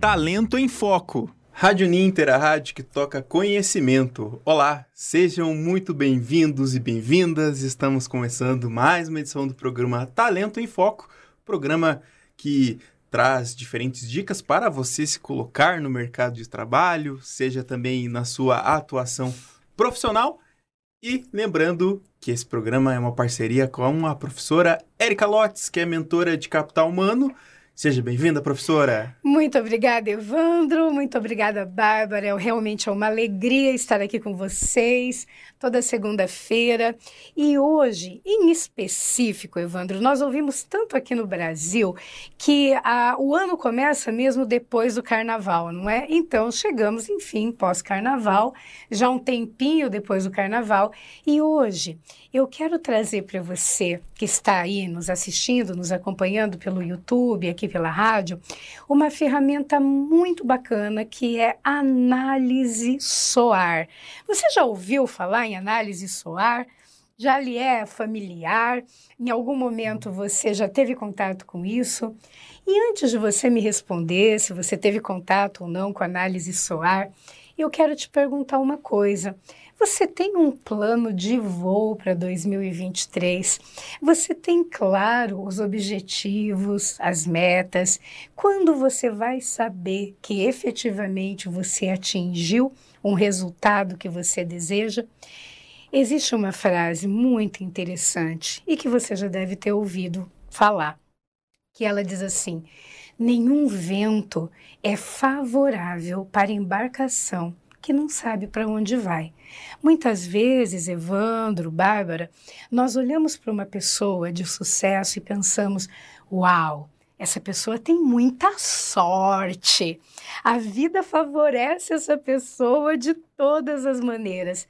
Talento em Foco. Rádio Ninter, a rádio que toca conhecimento. Olá, sejam muito bem-vindos e bem-vindas. Estamos começando mais uma edição do programa Talento em Foco, programa que traz diferentes dicas para você se colocar no mercado de trabalho, seja também na sua atuação profissional. E lembrando que esse programa é uma parceria com a professora Erika Lotes, que é mentora de capital humano Seja bem-vinda, professora. Muito obrigada, Evandro. Muito obrigada, Bárbara. É realmente é uma alegria estar aqui com vocês toda segunda-feira. E hoje, em específico, Evandro, nós ouvimos tanto aqui no Brasil que a, o ano começa mesmo depois do carnaval, não é? Então, chegamos, enfim, pós-carnaval, já um tempinho depois do carnaval. E hoje eu quero trazer para você que está aí nos assistindo, nos acompanhando pelo YouTube, aqui pela rádio, uma ferramenta muito bacana que é análise SOAR. Você já ouviu falar em análise SOAR? Já lhe é familiar? Em algum momento você já teve contato com isso? E antes de você me responder se você teve contato ou não com análise SOAR, eu quero te perguntar uma coisa. Você tem um plano de voo para 2023? Você tem claro os objetivos, as metas? Quando você vai saber que efetivamente você atingiu um resultado que você deseja? Existe uma frase muito interessante e que você já deve ter ouvido falar, que ela diz assim: nenhum vento é favorável para embarcação que não sabe para onde vai. Muitas vezes, Evandro, Bárbara, nós olhamos para uma pessoa de sucesso e pensamos: uau! Essa pessoa tem muita sorte. A vida favorece essa pessoa de todas as maneiras.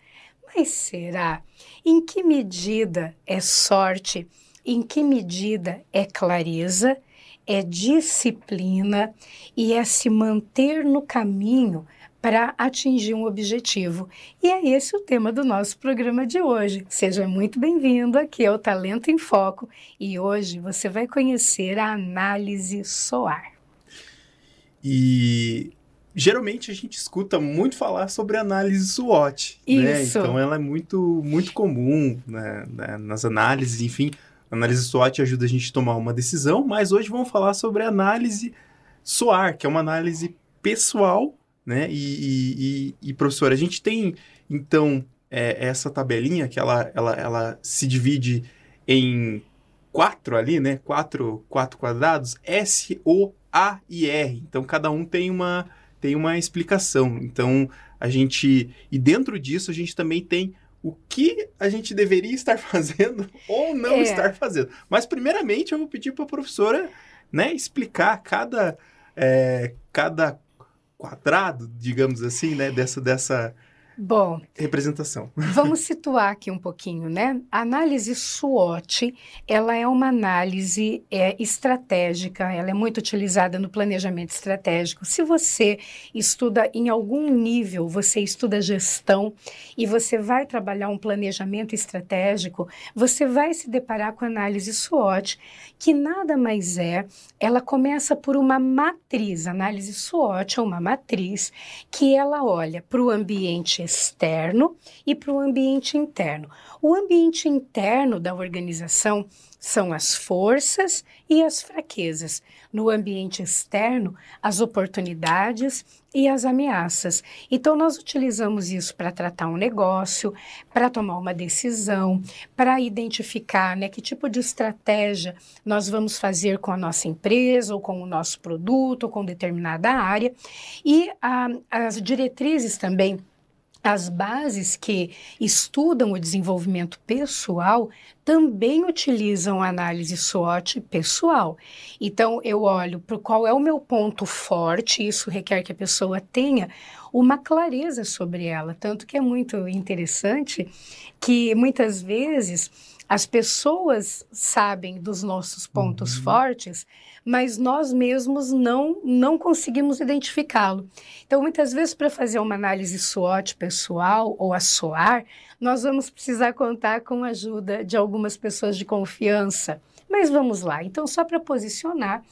Mas será? Em que medida é sorte? Em que medida é clareza? É disciplina e é se manter no caminho para atingir um objetivo. E é esse o tema do nosso programa de hoje. Seja muito bem-vindo aqui ao Talento em Foco e hoje você vai conhecer a análise SOAR. E geralmente a gente escuta muito falar sobre análise SWOT. Né? Isso. Né? Então ela é muito, muito comum né? nas análises, enfim. A análise SWOT ajuda a gente a tomar uma decisão, mas hoje vamos falar sobre análise SOAR, que é uma análise pessoal né? E, e, e, professor, a gente tem, então, é, essa tabelinha que ela, ela, ela se divide em quatro ali, né? Quatro, quatro quadrados, S, O, A e R. Então, cada um tem uma, tem uma explicação. Então, a gente... E dentro disso, a gente também tem o que a gente deveria estar fazendo ou não é. estar fazendo. Mas, primeiramente, eu vou pedir para a professora né, explicar cada, é, cada quadrado, digamos assim, né, dessa, dessa Bom, representação. Vamos situar aqui um pouquinho, né? A análise SWOT, ela é uma análise é, estratégica, ela é muito utilizada no planejamento estratégico. Se você estuda em algum nível, você estuda gestão e você vai trabalhar um planejamento estratégico, você vai se deparar com a análise SWOT, que nada mais é, ela começa por uma matriz. A análise SWOT é uma matriz que ela olha para o ambiente externo e para o ambiente interno. O ambiente interno da organização são as forças e as fraquezas. No ambiente externo, as oportunidades e as ameaças. Então, nós utilizamos isso para tratar um negócio, para tomar uma decisão, para identificar né, que tipo de estratégia nós vamos fazer com a nossa empresa, ou com o nosso produto, ou com determinada área. E ah, as diretrizes também as bases que estudam o desenvolvimento pessoal também utilizam análise SWOT pessoal. Então, eu olho para qual é o meu ponto forte, isso requer que a pessoa tenha uma clareza sobre ela. Tanto que é muito interessante que muitas vezes as pessoas sabem dos nossos pontos uhum. fortes, mas nós mesmos não, não conseguimos identificá-lo. Então, muitas vezes, para fazer uma análise SWOT pessoal ou a SOAR, nós vamos precisar contar com a ajuda de algumas pessoas de confiança Mas vamos lá. Então, só para posicionar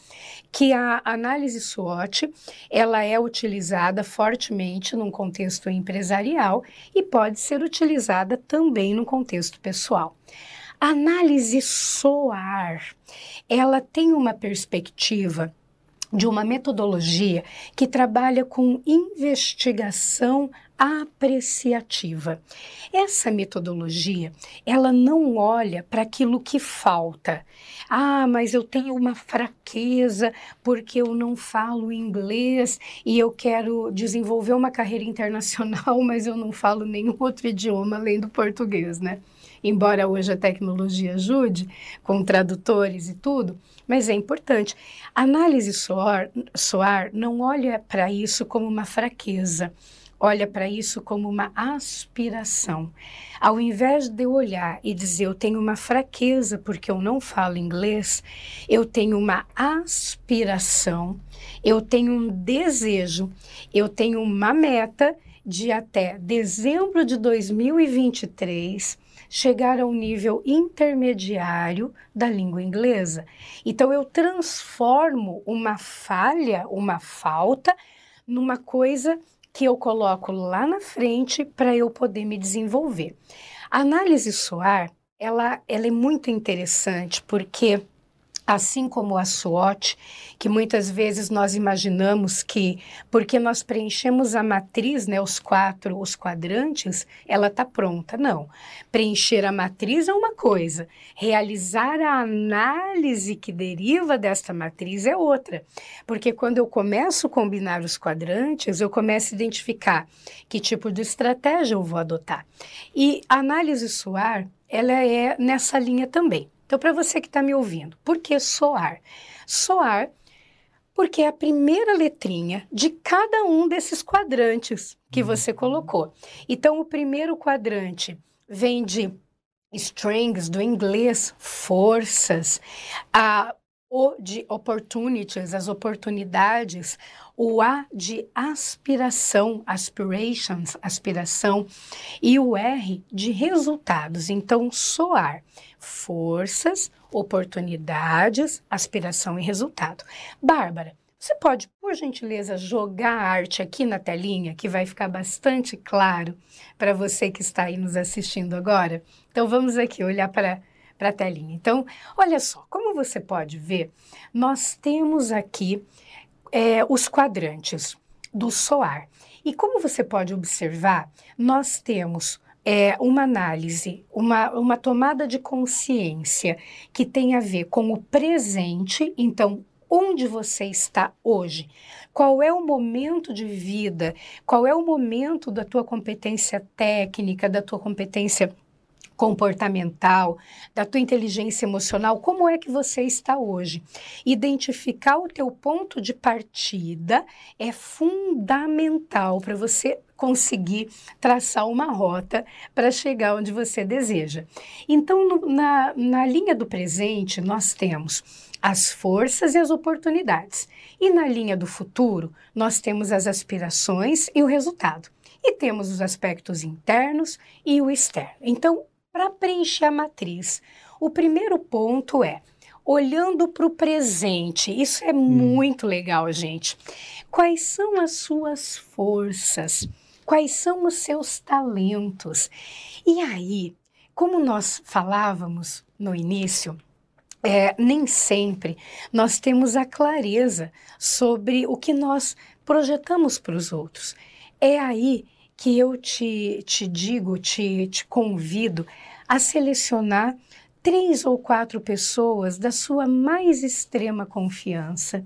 que a análise SWOT, ela é utilizada fortemente num contexto empresarial e pode ser utilizada também no contexto pessoal. Análise SOAR, ela tem uma perspectiva de uma metodologia que trabalha com investigação apreciativa. Essa metodologia, ela não olha para aquilo que falta. Ah, mas eu tenho uma fraqueza porque eu não falo inglês e eu quero desenvolver uma carreira internacional, mas eu não falo nenhum outro idioma além do português, né? Embora hoje a tecnologia ajude com tradutores e tudo, mas é importante. Análise SOAR, SOAR não olha para isso como uma fraqueza olha para isso como uma aspiração. Ao invés de eu olhar e dizer eu tenho uma fraqueza porque eu não falo inglês, eu tenho uma aspiração, eu tenho um desejo, eu tenho uma meta de até dezembro de 2023 chegar ao nível intermediário da língua inglesa. Então eu transformo uma falha, uma falta, numa coisa que eu coloco lá na frente para eu poder me desenvolver. A análise SOAR, ela, ela é muito interessante porque assim como a SWOT, que muitas vezes nós imaginamos que, porque nós preenchemos a matriz, né, os quatro, os quadrantes, ela está pronta. Não. Preencher a matriz é uma coisa, realizar a análise que deriva desta matriz é outra. Porque quando eu começo a combinar os quadrantes, eu começo a identificar que tipo de estratégia eu vou adotar. E a análise SWOT, ela é nessa linha também. Então, para você que está me ouvindo, por que soar? Soar porque é a primeira letrinha de cada um desses quadrantes que uhum. você colocou. Então, o primeiro quadrante vem de strengths, do inglês, forças, a o de opportunities, as oportunidades, o A de aspiração, aspirations, aspiração, e o R de resultados. Então, soar forças, oportunidades, aspiração e resultado. Bárbara, você pode, por gentileza, jogar a arte aqui na telinha, que vai ficar bastante claro para você que está aí nos assistindo agora? Então, vamos aqui olhar para para a telinha. Então, olha só, como você pode ver, nós temos aqui é, os quadrantes do SOAR. E como você pode observar, nós temos é, uma análise, uma, uma tomada de consciência que tem a ver com o presente, então, onde você está hoje, qual é o momento de vida, qual é o momento da tua competência técnica, da tua competência comportamental, da tua inteligência emocional, como é que você está hoje. Identificar o teu ponto de partida é fundamental para você conseguir traçar uma rota para chegar onde você deseja. Então, no, na, na linha do presente, nós temos as forças e as oportunidades. E na linha do futuro, nós temos as aspirações e o resultado. E temos os aspectos internos e o externo. Então, para preencher a matriz, o primeiro ponto é olhando para o presente. Isso é hum. muito legal, gente. Quais são as suas forças? Quais são os seus talentos? E aí, como nós falávamos no início, é, nem sempre nós temos a clareza sobre o que nós projetamos para os outros. É aí que eu te, te digo, te, te convido a selecionar três ou quatro pessoas da sua mais extrema confiança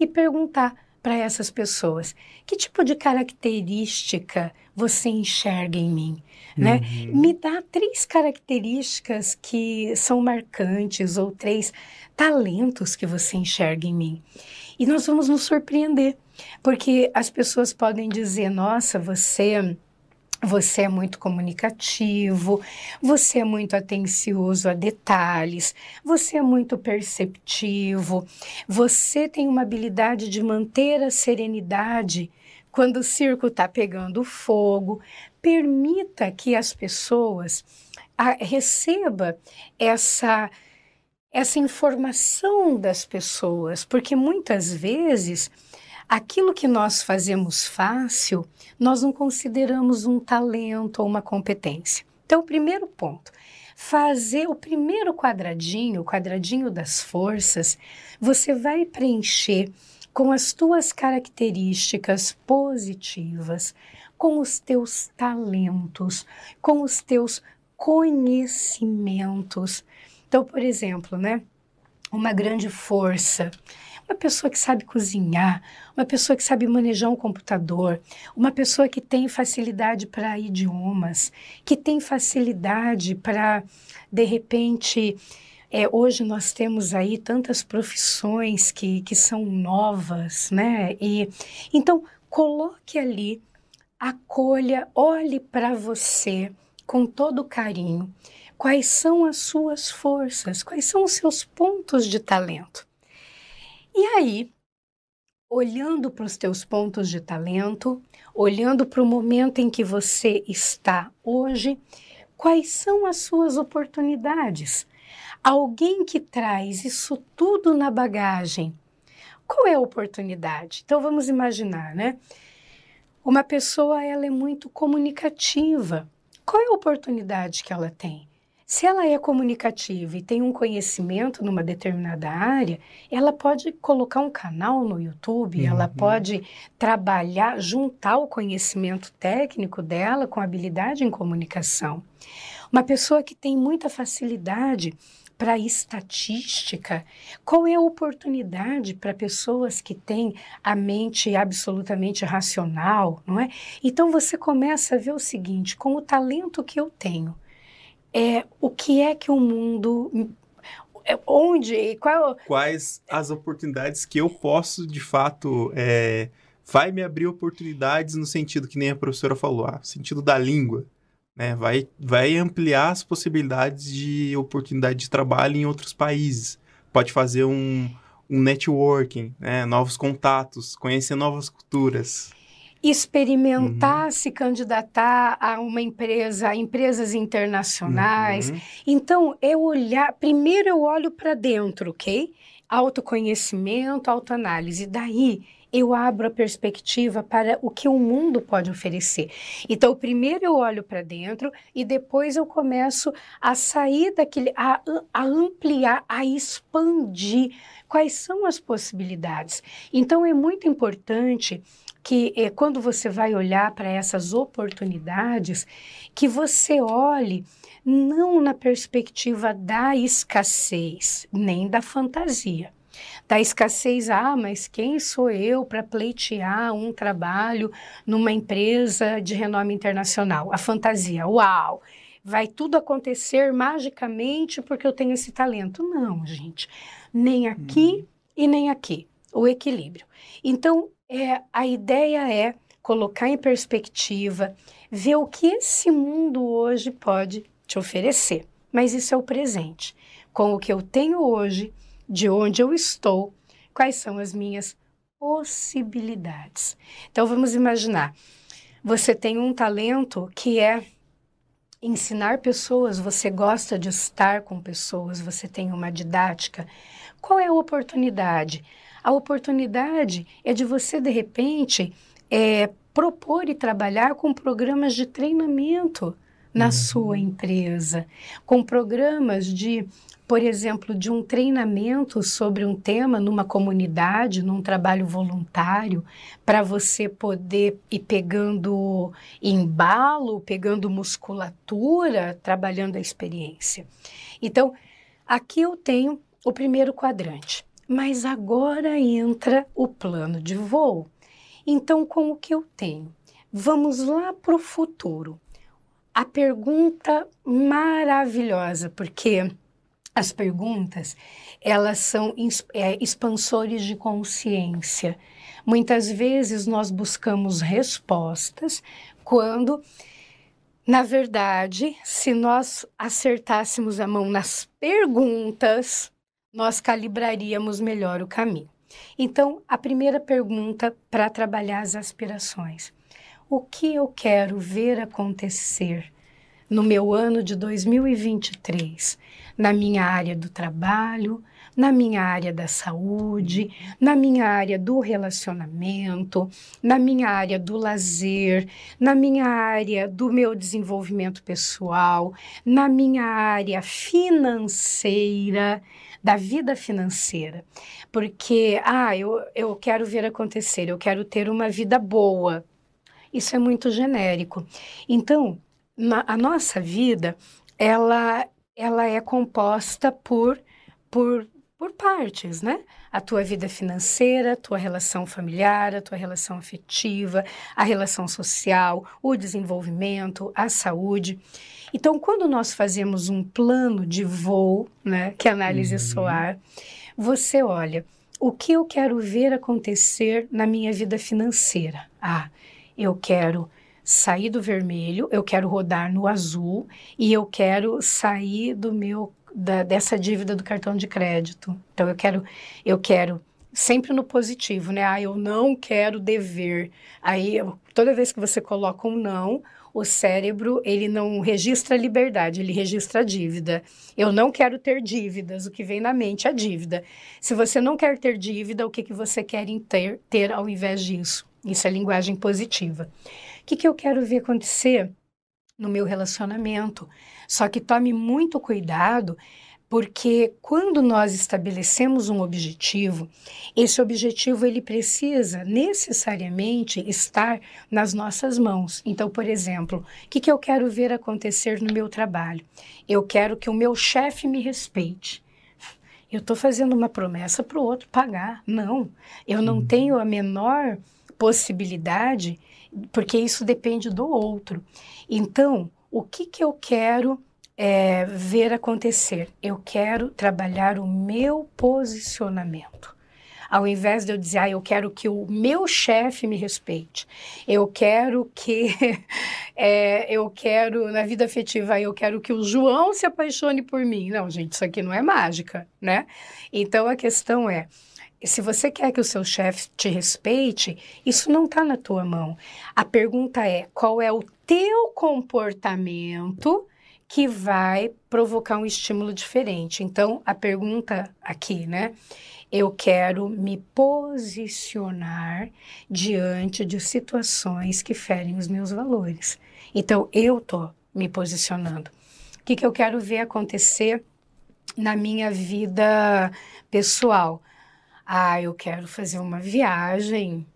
e perguntar para essas pessoas que tipo de característica você enxerga em mim, né? Uhum. Me dá três características que são marcantes ou três talentos que você enxerga em mim. E nós vamos nos surpreender, porque as pessoas podem dizer: nossa, você. Você é muito comunicativo, você é muito atencioso a detalhes, você é muito perceptivo, você tem uma habilidade de manter a serenidade quando o circo está pegando fogo. Permita que as pessoas a, receba essa essa informação das pessoas, porque muitas vezes aquilo que nós fazemos fácil, nós não consideramos um talento ou uma competência. Então, o primeiro ponto, fazer o primeiro quadradinho, o quadradinho das forças, você vai preencher com as tuas características positivas, com os teus talentos, com os teus conhecimentos. Então, por exemplo, né? Uma grande força, uma pessoa que sabe cozinhar, uma pessoa que sabe manejar um computador, uma pessoa que tem facilidade para idiomas, que tem facilidade para, de repente, é, hoje nós temos aí tantas profissões que, que são novas, né? E então coloque ali, acolha, olhe para você com todo carinho quais são as suas forças, quais são os seus pontos de talento. E aí, olhando para os teus pontos de talento, olhando para o momento em que você está hoje, quais são as suas oportunidades? Alguém que traz isso tudo na bagagem, qual é a oportunidade? Então vamos imaginar, né? Uma pessoa ela é muito comunicativa. Qual é a oportunidade que ela tem? Se ela é comunicativa e tem um conhecimento numa determinada área, ela pode colocar um canal no YouTube, uhum. ela pode trabalhar, juntar o conhecimento técnico dela com habilidade em comunicação. Uma pessoa que tem muita facilidade para estatística, qual é a oportunidade para pessoas que têm a mente absolutamente racional, não é? Então você começa a ver o seguinte, com o talento que eu tenho, é, o que é que o mundo é, onde qual quais as oportunidades que eu posso de fato é, vai me abrir oportunidades no sentido que nem a professora falou, ah, sentido da língua, né? Vai vai ampliar as possibilidades de oportunidade de trabalho em outros países. Pode fazer um um networking, né? novos contatos, conhecer novas culturas experimentar uhum. se candidatar a uma empresa, a empresas internacionais. Uhum. Então, eu olhar, primeiro eu olho para dentro, ok? Autoconhecimento, autoanálise. Daí eu abro a perspectiva para o que o mundo pode oferecer. Então, primeiro eu olho para dentro e depois eu começo a sair daquele, a, a ampliar, a expandir quais são as possibilidades. Então, é muito importante que é, quando você vai olhar para essas oportunidades, que você olhe não na perspectiva da escassez, nem da fantasia. Da escassez, ah, mas quem sou eu para pleitear um trabalho numa empresa de renome internacional? A fantasia, uau! Vai tudo acontecer magicamente porque eu tenho esse talento. Não, gente. Nem aqui hum. e nem aqui. O equilíbrio. Então, é, a ideia é colocar em perspectiva, ver o que esse mundo hoje pode te oferecer. Mas isso é o presente. Com o que eu tenho hoje, de onde eu estou, quais são as minhas possibilidades. Então vamos imaginar, você tem um talento que é ensinar pessoas, você gosta de estar com pessoas, você tem uma didática. Qual é a oportunidade? A oportunidade é de você, de repente, é, propor e trabalhar com programas de treinamento na uhum. sua empresa, com programas de, por exemplo, de um treinamento sobre um tema numa comunidade, num trabalho voluntário, para você poder ir pegando embalo, pegando musculatura, trabalhando a experiência. Então, aqui eu tenho o primeiro quadrante. Mas agora entra o plano de voo. Então, com o que eu tenho? Vamos lá para o futuro. A pergunta maravilhosa, porque as perguntas elas são é, expansores de consciência. Muitas vezes nós buscamos respostas quando, na verdade, se nós acertássemos a mão nas perguntas, nós calibraríamos melhor o caminho. Então, a primeira pergunta para trabalhar as aspirações: o que eu quero ver acontecer no meu ano de 2023, na minha área do trabalho, na minha área da saúde, na minha área do relacionamento, na minha área do lazer, na minha área do meu desenvolvimento pessoal, na minha área financeira, da vida financeira. Porque, ah, eu, eu quero ver acontecer, eu quero ter uma vida boa. Isso é muito genérico. Então, na, a nossa vida, ela, ela é composta por, por por partes, né? A tua vida financeira, a tua relação familiar, a tua relação afetiva, a relação social, o desenvolvimento, a saúde. Então, quando nós fazemos um plano de voo, né, que é análise uhum. SOAR, você olha, o que eu quero ver acontecer na minha vida financeira? Ah, eu quero sair do vermelho, eu quero rodar no azul e eu quero sair do meu da, dessa dívida do cartão de crédito. Então eu quero, eu quero sempre no positivo, né? Ah, eu não quero dever. Aí toda vez que você coloca um não, o cérebro ele não registra liberdade, ele registra dívida. Eu não quero ter dívidas, o que vem na mente é dívida. Se você não quer ter dívida, o que, que você quer ter, ter ao invés disso? Isso é linguagem positiva. O que, que eu quero ver acontecer no meu relacionamento? Só que tome muito cuidado, porque quando nós estabelecemos um objetivo, esse objetivo ele precisa necessariamente estar nas nossas mãos. Então, por exemplo, o que, que eu quero ver acontecer no meu trabalho? Eu quero que o meu chefe me respeite. Eu estou fazendo uma promessa para o outro pagar. Não, eu não uhum. tenho a menor possibilidade, porque isso depende do outro. Então, o que, que eu quero é, ver acontecer? Eu quero trabalhar o meu posicionamento. Ao invés de eu dizer, ah, eu quero que o meu chefe me respeite, eu quero que, é, eu quero, na vida afetiva, eu quero que o João se apaixone por mim. Não, gente, isso aqui não é mágica, né? Então, a questão é, se você quer que o seu chefe te respeite, isso não está na tua mão. A pergunta é: qual é o teu comportamento que vai provocar um estímulo diferente? Então, a pergunta aqui, né? Eu quero me posicionar diante de situações que ferem os meus valores. Então, eu tô me posicionando. O que, que eu quero ver acontecer na minha vida pessoal? Ah, eu quero fazer uma viagem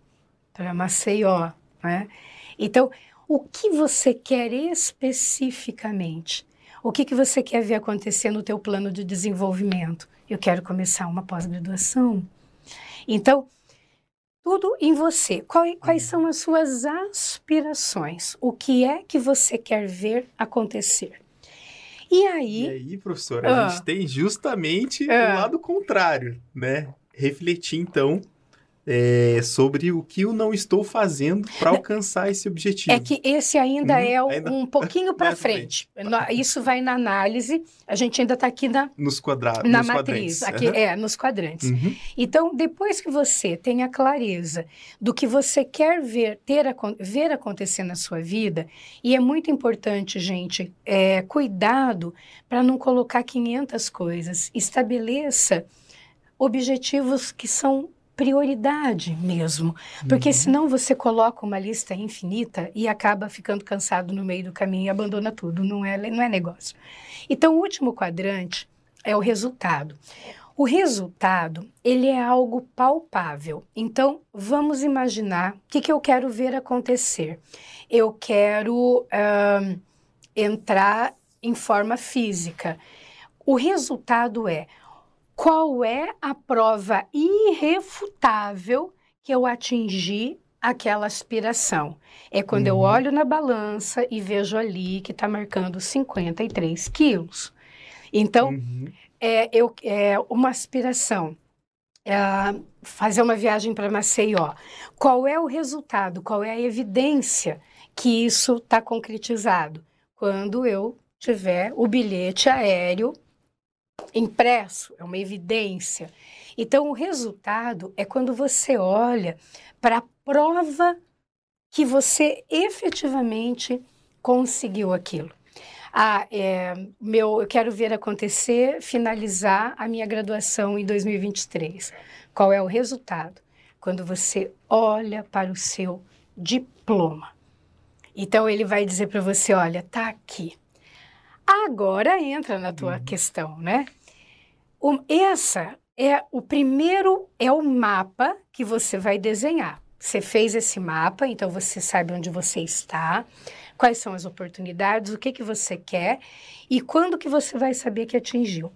para Maceió, né? Então, o que você quer especificamente? O que, que você quer ver acontecer no teu plano de desenvolvimento? Eu quero começar uma pós-graduação. Então, tudo em você. Quais, quais são as suas aspirações? O que é que você quer ver acontecer? E aí... E aí, professora, a ah, gente tem justamente ah, o lado contrário, né? Refletir, então, é, sobre o que eu não estou fazendo para alcançar esse objetivo. É que esse ainda uhum, é ainda... um pouquinho para frente. frente. Isso vai na análise. A gente ainda está aqui na nos quadrados, na nos matriz, aqui uhum. é nos quadrantes. Uhum. Então, depois que você tem a clareza do que você quer ver ter ver acontecer na sua vida, e é muito importante, gente, é, cuidado para não colocar 500 coisas. Estabeleça objetivos que são prioridade mesmo, porque uhum. senão você coloca uma lista infinita e acaba ficando cansado no meio do caminho e abandona tudo, não é, não é negócio. Então, o último quadrante é o resultado. O resultado, ele é algo palpável. Então, vamos imaginar o que, que eu quero ver acontecer. Eu quero uh, entrar em forma física. O resultado é qual é a prova irrefutável que eu atingi aquela aspiração? É quando uhum. eu olho na balança e vejo ali que está marcando 53 quilos. Então, uhum. é, eu, é uma aspiração. É, fazer uma viagem para Maceió. Qual é o resultado? Qual é a evidência que isso está concretizado? Quando eu tiver o bilhete aéreo impresso, é uma evidência. Então, o resultado é quando você olha para a prova que você efetivamente conseguiu aquilo. Ah, é, meu, eu quero ver acontecer, finalizar a minha graduação em 2023. Qual é o resultado? Quando você olha para o seu diploma. Então ele vai dizer para você, olha, tá aqui. Agora entra na tua uhum. questão, né? O, essa é o primeiro é o mapa que você vai desenhar. Você fez esse mapa, então você sabe onde você está, quais são as oportunidades, o que que você quer e quando que você vai saber que atingiu.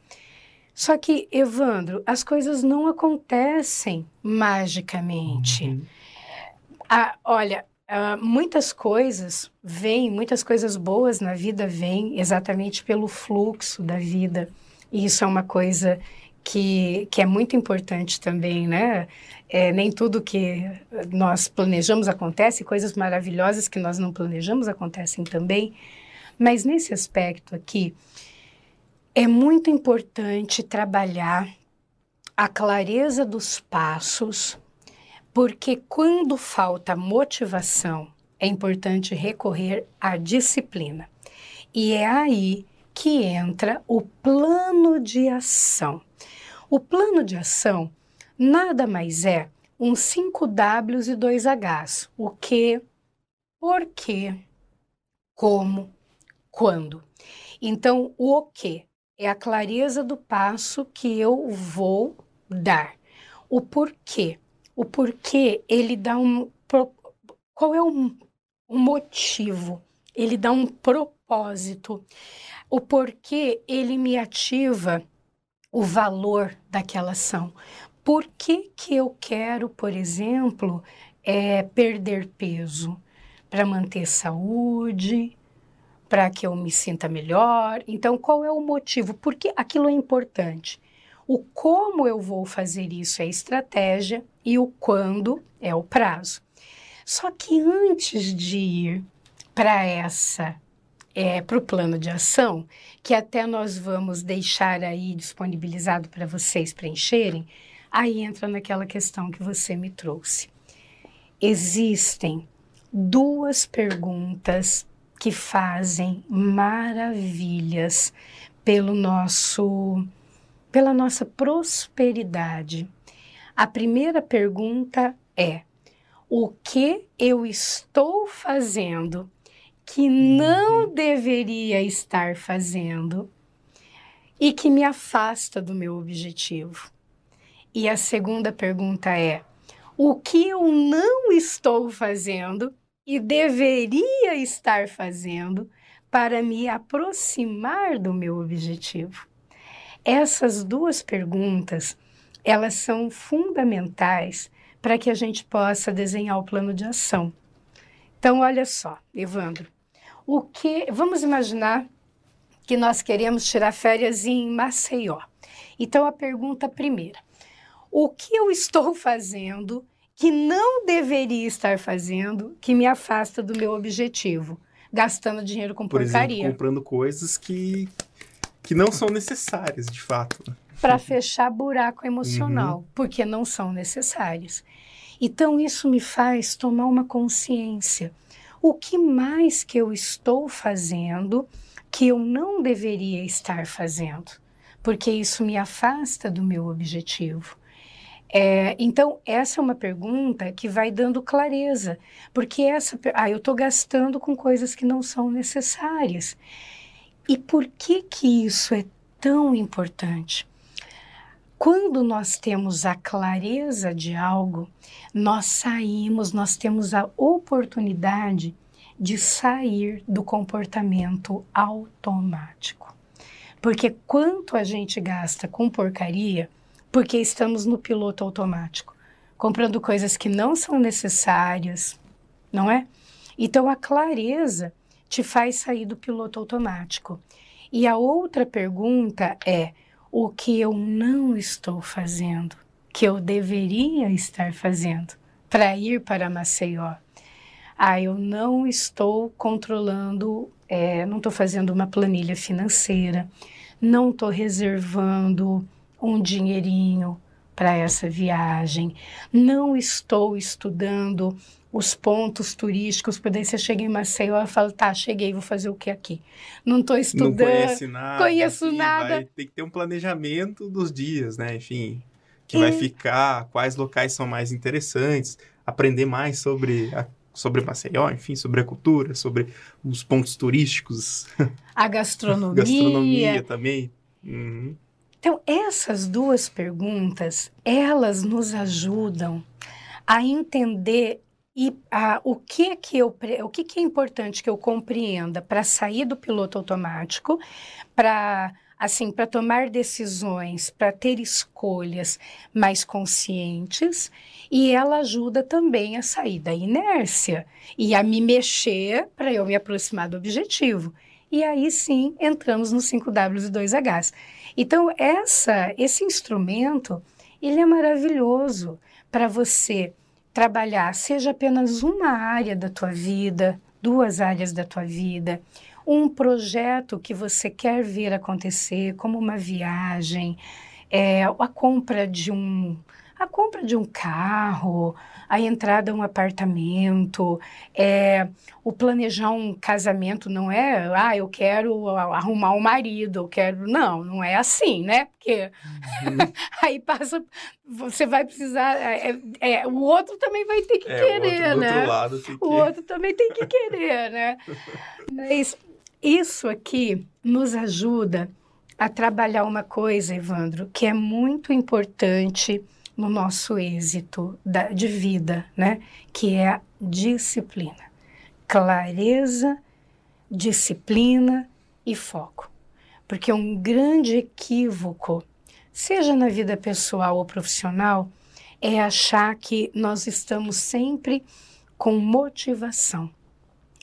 Só que, Evandro, as coisas não acontecem magicamente. Uhum. Ah, olha, ah, muitas coisas vêm, muitas coisas boas na vida vêm exatamente pelo fluxo da vida. E isso é uma coisa que, que é muito importante também, né? É, nem tudo que nós planejamos acontece, coisas maravilhosas que nós não planejamos acontecem também. Mas nesse aspecto aqui, é muito importante trabalhar a clareza dos passos, porque quando falta motivação, é importante recorrer à disciplina. E é aí que entra o plano de ação. O plano de ação nada mais é um 5Ws e 2Hs. O que, por quê, como, quando. Então, o que é a clareza do passo que eu vou dar. O porquê. O porquê, ele dá um. Qual é o, o motivo? Ele dá um propósito. O porquê, ele me ativa o valor daquela ação. Por que, que eu quero, por exemplo, é, perder peso? Para manter saúde, para que eu me sinta melhor. Então, qual é o motivo? Porque aquilo é importante. O como eu vou fazer isso é estratégia e o quando é o prazo. Só que antes de ir para essa é, para o plano de ação, que até nós vamos deixar aí disponibilizado para vocês preencherem, aí entra naquela questão que você me trouxe. Existem duas perguntas que fazem maravilhas pelo nosso pela nossa prosperidade. A primeira pergunta é: o que eu estou fazendo que não uhum. deveria estar fazendo e que me afasta do meu objetivo. E a segunda pergunta é: o que eu não estou fazendo e deveria estar fazendo para me aproximar do meu objetivo? Essas duas perguntas, elas são fundamentais para que a gente possa desenhar o plano de ação. Então, olha só, Evandro, o que. Vamos imaginar que nós queremos tirar férias em Maceió. Então, a pergunta primeira: o que eu estou fazendo que não deveria estar fazendo que me afasta do meu objetivo? Gastando dinheiro com Por porcaria. Exemplo, comprando coisas que, que não são necessárias, de fato. Para fechar buraco emocional, uhum. porque não são necessárias. Então, isso me faz tomar uma consciência o que mais que eu estou fazendo que eu não deveria estar fazendo, porque isso me afasta do meu objetivo. É, então, essa é uma pergunta que vai dando clareza, porque essa, ah, eu estou gastando com coisas que não são necessárias. E por que que isso é tão importante? Quando nós temos a clareza de algo, nós saímos, nós temos a oportunidade de sair do comportamento automático. Porque quanto a gente gasta com porcaria, porque estamos no piloto automático, comprando coisas que não são necessárias, não é? Então a clareza te faz sair do piloto automático. E a outra pergunta é: o que eu não estou fazendo, que eu deveria estar fazendo para ir para Maceió. Ah, eu não estou controlando, é, não estou fazendo uma planilha financeira, não estou reservando um dinheirinho para essa viagem. Não estou estudando os pontos turísticos, porque daí você chega em Maceió e fala, tá, cheguei, vou fazer o que aqui? Não estou estudando, não conhece nada, conheço assim, nada. Vai, tem que ter um planejamento dos dias, né? Enfim, que e... vai ficar, quais locais são mais interessantes, aprender mais sobre a sobre Maceió, enfim, sobre a cultura, sobre os pontos turísticos. A gastronomia. gastronomia também. Uhum. Então, essas duas perguntas, elas nos ajudam a entender e o que é que eu o que, que é importante que eu compreenda para sair do piloto automático, para assim, para tomar decisões, para ter escolhas mais conscientes, e ela ajuda também a sair da inércia e a me mexer para eu me aproximar do objetivo. E aí sim entramos no 5Ws e 2Hs. Então, essa, esse instrumento, ele é maravilhoso para você trabalhar, seja apenas uma área da tua vida, duas áreas da tua vida, um projeto que você quer ver acontecer, como uma viagem, é, a compra de um a compra de um carro, a entrada a um apartamento, é, o planejar um casamento não é, ah, eu quero arrumar um marido, eu quero. Não, não é assim, né? Porque uhum. aí passa, você vai precisar. É, é, o outro também vai ter que é, querer, o outro, né? Lado que... O outro também tem que querer, né? Mas isso aqui nos ajuda a trabalhar uma coisa, Evandro, que é muito importante no nosso êxito da, de vida, né? Que é a disciplina. Clareza, disciplina e foco. Porque um grande equívoco, seja na vida pessoal ou profissional, é achar que nós estamos sempre com motivação.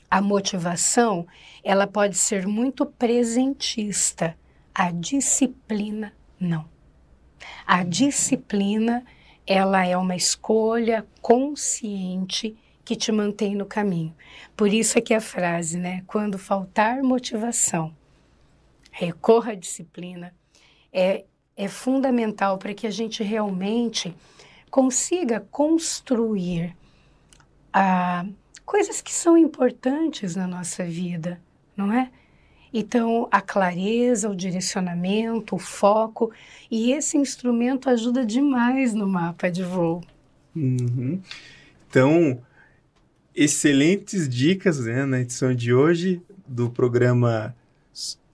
A motivação, ela pode ser muito presentista, a disciplina não. A disciplina, ela é uma escolha consciente que te mantém no caminho. Por isso é que a frase, né, quando faltar motivação, recorra à disciplina, é, é fundamental para que a gente realmente consiga construir a coisas que são importantes na nossa vida, não é? Então, a clareza, o direcionamento, o foco, e esse instrumento ajuda demais no mapa de voo. Uhum. Então, excelentes dicas né, na edição de hoje do programa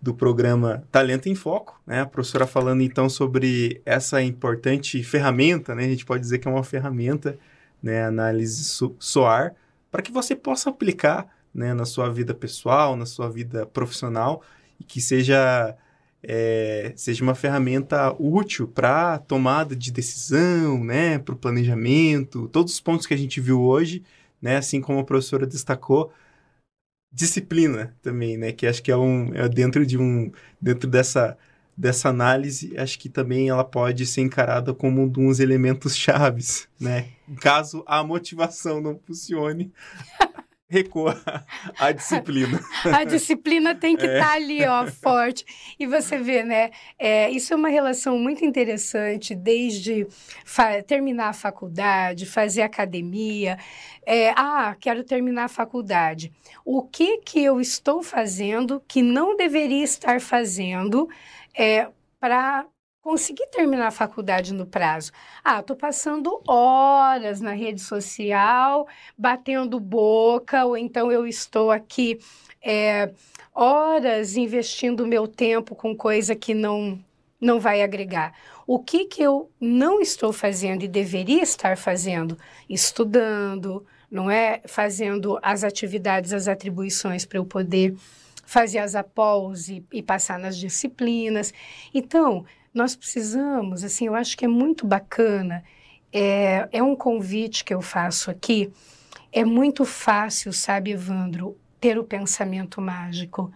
do programa Talento em Foco, né? A professora falando então sobre essa importante ferramenta, né? A gente pode dizer que é uma ferramenta, né? Análise SOAR para que você possa aplicar né, na sua vida pessoal, na sua vida profissional e que seja, é, seja uma ferramenta útil para tomada de decisão, né, para o planejamento, todos os pontos que a gente viu hoje, né, assim como a professora destacou, disciplina também, né, que acho que é um é dentro de um dentro dessa dessa análise, acho que também ela pode ser encarada como um dos elementos chaves, né? Caso a motivação não funcione, recorra à disciplina. a disciplina tem que estar é. tá ali, ó, forte. E você vê, né? É, isso é uma relação muito interessante, desde terminar a faculdade, fazer academia. É, ah, quero terminar a faculdade. O que que eu estou fazendo que não deveria estar fazendo é, para conseguir terminar a faculdade no prazo. Ah, estou passando horas na rede social, batendo boca, ou então eu estou aqui é, horas investindo meu tempo com coisa que não, não vai agregar. O que, que eu não estou fazendo e deveria estar fazendo? Estudando, não é? Fazendo as atividades, as atribuições para eu poder fazer as APOLs e, e passar nas disciplinas. Então, nós precisamos, assim, eu acho que é muito bacana, é, é um convite que eu faço aqui. É muito fácil, sabe, Evandro, ter o pensamento mágico.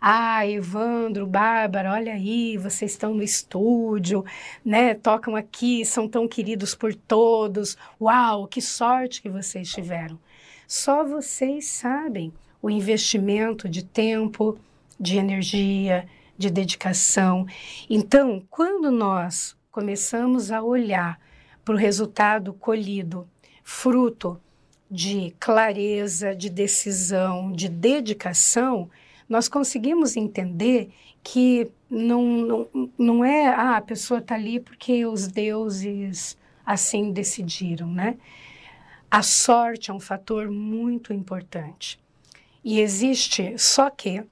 Ah, Evandro, Bárbara, olha aí, vocês estão no estúdio, né? Tocam aqui, são tão queridos por todos. Uau, que sorte que vocês tiveram. Só vocês sabem o investimento de tempo, de energia, de dedicação. Então, quando nós começamos a olhar para o resultado colhido, fruto de clareza, de decisão, de dedicação, nós conseguimos entender que não, não, não é ah, a pessoa está ali porque os deuses assim decidiram, né? A sorte é um fator muito importante. E existe, só que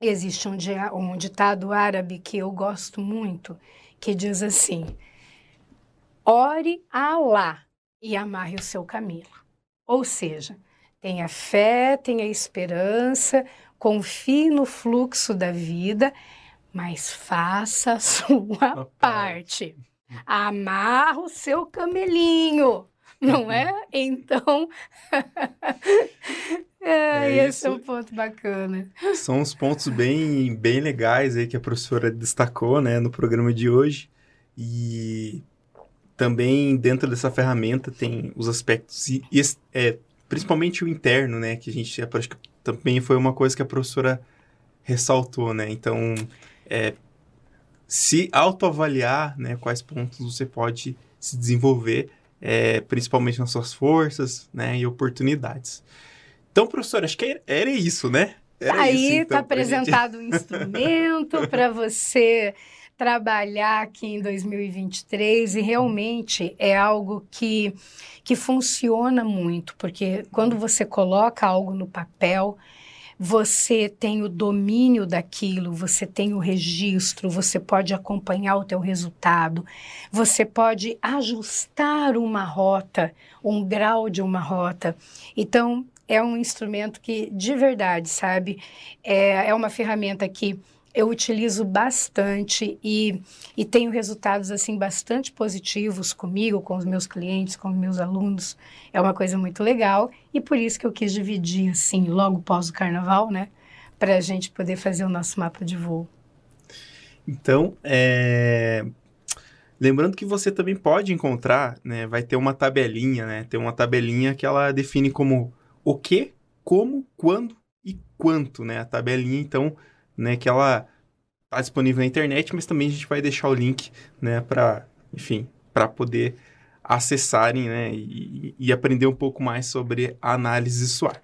existe um, um ditado árabe que eu gosto muito, que diz assim: ore a Allah e amarre o seu camelo. Ou seja, tenha fé, tenha esperança, confie no fluxo da vida, mas faça a sua parte. Amarra o seu camelinho, não é? Então, é, é esse é um ponto bacana. São os pontos bem, bem legais aí que a professora destacou, né, no programa de hoje. E também dentro dessa ferramenta tem os aspectos, é, principalmente o interno, né, que a gente, acho que também foi uma coisa que a professora ressaltou, né, então, é, se autoavaliar, né, quais pontos você pode se desenvolver, é, principalmente nas suas forças, né, e oportunidades. Então, professora, acho que era isso, né? Era Aí está então, apresentado gente... um instrumento para você trabalhar aqui em 2023 e realmente é algo que, que funciona muito, porque quando você coloca algo no papel, você tem o domínio daquilo, você tem o registro, você pode acompanhar o teu resultado, você pode ajustar uma rota, um grau de uma rota. Então, é um instrumento que, de verdade, sabe, é, é uma ferramenta que eu utilizo bastante e, e tenho resultados assim bastante positivos comigo, com os meus clientes, com os meus alunos. É uma coisa muito legal e por isso que eu quis dividir assim logo pós o carnaval, né, para a gente poder fazer o nosso mapa de voo. Então, é... lembrando que você também pode encontrar, né, vai ter uma tabelinha, né, tem uma tabelinha que ela define como o que, como, quando e quanto, né, a tabelinha. Então né, que ela está disponível na internet, mas também a gente vai deixar o link, né, para, enfim, para poder acessarem, né, e, e, aprender um pouco mais sobre análise SWOT.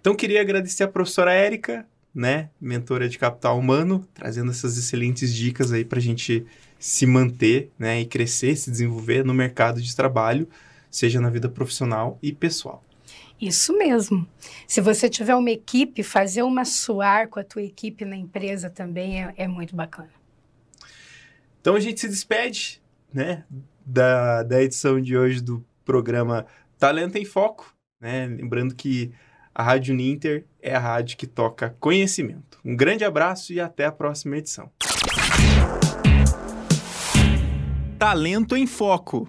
Então, queria agradecer a professora Érica, né, mentora de capital humano, trazendo essas excelentes dicas aí para a gente se manter, né, e crescer, se desenvolver no mercado de trabalho, seja na vida profissional e pessoal. Isso mesmo. Se você tiver uma equipe, fazer uma suar com a tua equipe na empresa também é, é muito bacana. Então a gente se despede, né, da, da edição de hoje do programa Talento em Foco, né? Lembrando que a Rádio Ninter é a rádio que toca conhecimento. Um grande abraço e até a próxima edição. Talento em Foco.